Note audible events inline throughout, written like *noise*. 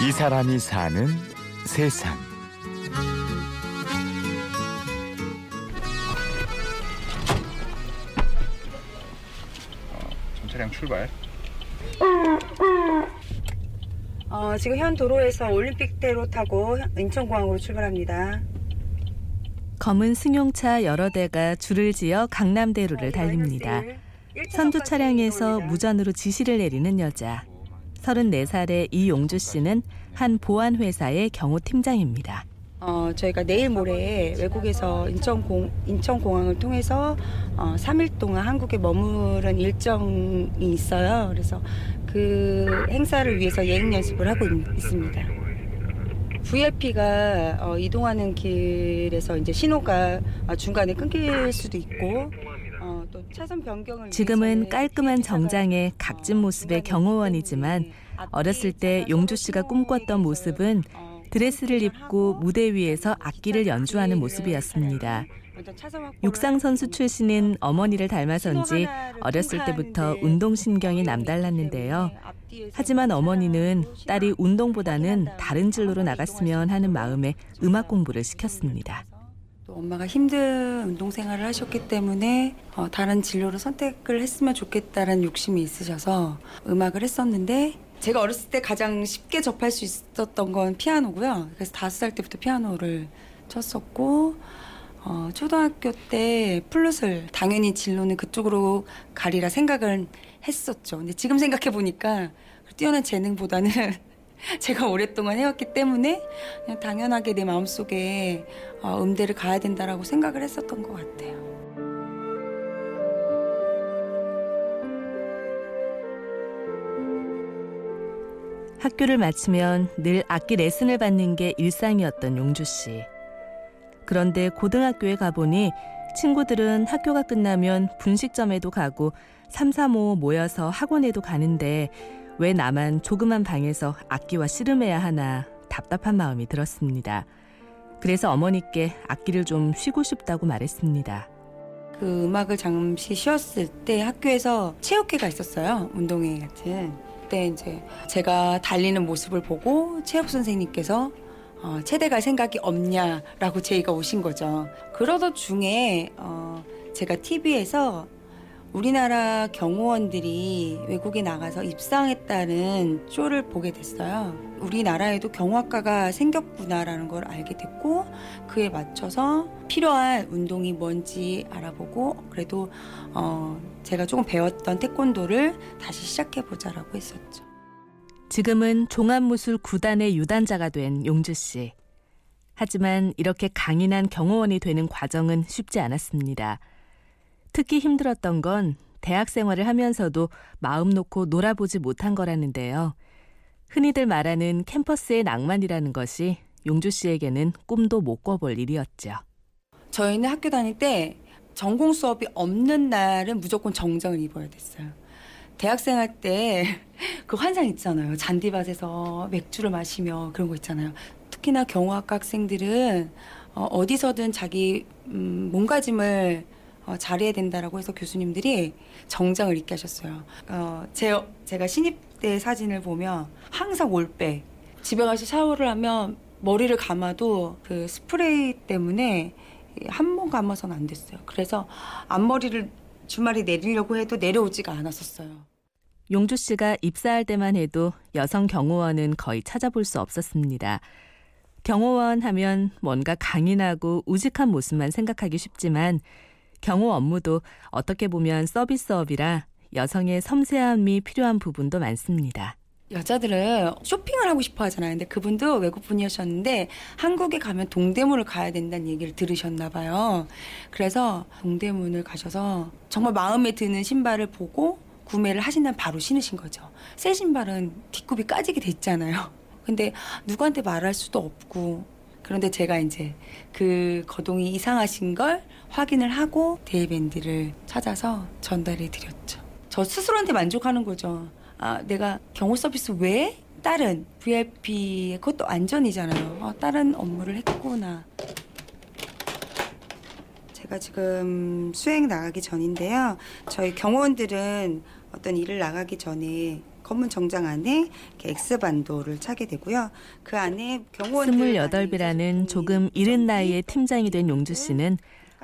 이 사람이 사는 세상. 전차량 출발. 어, 지금 현 도로에서 올림픽대로 타고 인천공항으로 출발합니다. 검은 승용차 여러 대가 줄을 지어 강남대로를 달립니다. 선두 차량에서 무전으로 지시를 내리는 여자. 34살의 이용주 씨는 한 보안회사의 경호팀장입니다. 어, 저희가 내일 모레 외국에서 인천공, 인천공항을 통해서 어, 3일 동안 한국에 머무른 일정이 있어요. 그래서 그 행사를 위해서 예행 연습을 하고 있, 습니다 VIP가 어, 이동하는 길에서 이제 신호가 어, 중간에 끊길 수도 있고 지금은 깔끔한 정장에 각진 모습의 경호원이지만 어렸을 때 용주 씨가 꿈꿨던 모습은 드레스를 입고 무대 위에서 악기를 연주하는 모습이었습니다. 육상 선수 출신인 어머니를 닮아서인지 어렸을 때부터 운동 신경이 남달랐는데요. 하지만 어머니는 딸이 운동보다는 다른 진로로 나갔으면 하는 마음에 음악 공부를 시켰습니다. 또 엄마가 힘든 운동 생활을 하셨기 때문에 어, 다른 진로를 선택을 했으면 좋겠다는 욕심이 있으셔서 음악을 했었는데 제가 어렸을 때 가장 쉽게 접할 수 있었던 건 피아노고요. 그래서 다섯 살 때부터 피아노를 쳤었고 어, 초등학교 때 플룻을 당연히 진로는 그쪽으로 가리라 생각을 했었죠. 근데 지금 생각해 보니까 뛰어난 재능보다는 *laughs* *laughs* 제가 오랫동안 해왔기 때문에 그냥 당연하게 내 마음속에 어, 음대를 가야 된다라고 생각을 했었던 것 같아요. 학교를 마치면 늘 악기 레슨을 받는 게 일상이었던 용주 씨. 그런데 고등학교에 가보니 친구들은 학교가 끝나면 분식점에도 가고 삼삼오오 모여서 학원에도 가는데 왜 나만 조그만 방에서 악기와 씨름해야 하나 답답한 마음이 들었습니다. 그래서 어머니께 악기를 좀 쉬고 싶다고 말했습니다. 그 음악을 잠시 쉬었을 때 학교에서 체육회가 있었어요. 운동회 같은. 그때 이제 제가 달리는 모습을 보고 체육 선생님께서 어, 체대 갈 생각이 없냐라고 제의가 오신 거죠. 그러던 중에 어, 제가 TV에서 우리나라 경호원들이 외국에 나가서 입상했다는 쇼를 보게 됐어요. 우리나라에도 경호학과가 생겼구나라는 걸 알게 됐고 그에 맞춰서 필요한 운동이 뭔지 알아보고 그래도 어 제가 조금 배웠던 태권도를 다시 시작해 보자라고 했었죠. 지금은 종합무술 구단의 유단자가 된 용주 씨. 하지만 이렇게 강인한 경호원이 되는 과정은 쉽지 않았습니다. 특히 힘들었던 건 대학 생활을 하면서도 마음 놓고 놀아보지 못한 거라는데요. 흔히들 말하는 캠퍼스의 낭만이라는 것이 용주 씨에게는 꿈도 못 꿔볼 일이었죠. 저희는 학교 다닐 때 전공 수업이 없는 날은 무조건 정장을 입어야 됐어요. 대학생 할 때 *laughs* 그 환상 있잖아요. 잔디밭에서 맥주를 마시며 그런 거 있잖아요. 특히나 경호학과 학생들은 어, 디서든 자기 음, 몸가짐을 어, 잘해야 된다라고 해서 교수님들이 정장을 입게 하셨어요. 어, 제, 제가 신입 때 사진을 보면 항상 올백. 집에 가서 샤워를 하면 머리를 감아도 그 스프레이 때문에 한 번 감아서는 안 됐어요. 그래서 앞머리를 주말에 내리려고 해도 내려오지가 않았었어요. 용주 씨가 입사할 때만 해도 여성 경호원은 거의 찾아볼 수 없었습니다. 경호원 하면 뭔가 강인하고 우직한 모습만 생각하기 쉽지만 경호 업무도 어떻게 보면 서비스업이라 여성의 섬세함이 필요한 부분도 많습니다. 여자들은 쇼핑을 하고 싶어 하잖아요. 근데 그분도 외국 분이셨는데 한국에 가면 동대문을 가야 된다는 얘기를 들으셨나 봐요. 그래서 동대문을 가셔서 정말 마음에 드는 신발을 보고 구매를 하신다면 바로 신으신 거죠. 새 신발은 뒷굽이 까지게 됐잖아요. 근데 누구한테 말할 수도 없고 그런데 제가 이제 그 거동이 이상하신 걸 확인을 하고 대일밴드를 찾아서 전달해 드렸죠. 저 스스로한테 만족하는 거죠. 아, 내가 경호 서비스 외에 다른 VIP 그것도 안전이잖아요. 아, 다른 업무를 했구나. 제가 지금 수행 나가기 전인데요. 저희 경호원들은 어떤 일을 나가기 전에 검은 정장 안에 이렇게 X 반도를 차게 되고요. 그 안에 경호원들 28이라는 조금 이른 나이에 팀장이 된 용주 씨는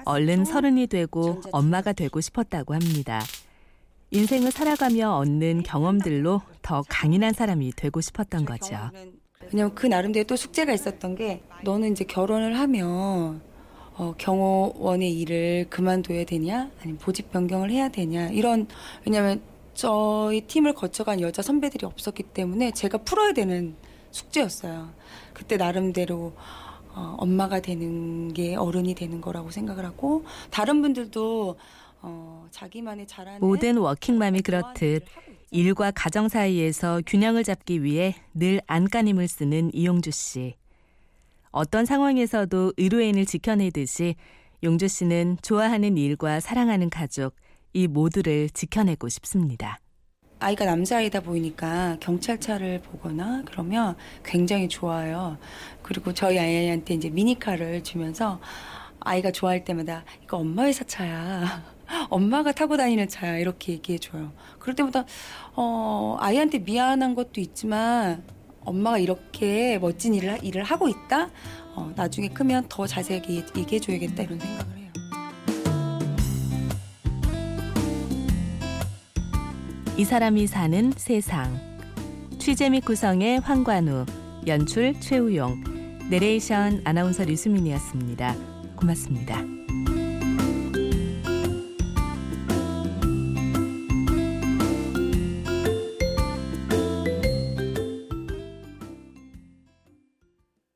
얼른 서른이 되고 엄마가 되고 싶었다고 합니다. 인생을 살아가며 얻는 경험들로 더 강인한 사람이 되고 싶었던 거죠. 왜냐면 그 나름대로 또 숙제가 있었던 게 너는 이제 결혼을 하면 어, 경호원의 일을 그만둬야 되냐 아니면 보직 변경을 해야 되냐 이런 왜냐면 저희 팀을 거쳐간 여자 선배들이 없었기 때문에 제가 풀어야 되는 숙제였어요. 그때 나름대로 어, 엄마가 되는 게 어른이 되는 거라고 생각을 하고 다른 분들도 어, 자기만의 잘하는 모든 워킹맘이 그렇듯 일과 가정 사이에서 균형을 잡기 위해 늘 안간힘을 쓰는 이용주 씨. 어떤 상황에서도 의료인을 지켜내듯이 용주 씨는 좋아하는 일과 사랑하는 가족, 이 모두를 지켜내고 싶습니다. 아이가 남자아이다 보이니까 경찰차를 보거나 그러면 굉장히 좋아요. 그리고 저희 아이한테 이제 미니카를 주면서 아이가 좋아할 때마다 이거 엄마 회사 차야. *laughs* 엄마가 타고 다니는 차야. 이렇게 얘기해 줘요. 그럴 때마다 어, 아이한테 미안한 것도 있지만 엄마가 이렇게 멋진 일을, 일을 하고 있다? 어, 나중에 크면 더 자세하게 얘기해 줘야겠다 이런 생각을 이 사람이 사는 세상. 취재 및 구성의 황관우, 연출 최우용, 내레이션 아나운서 류수민이었습니다. 고맙습니다.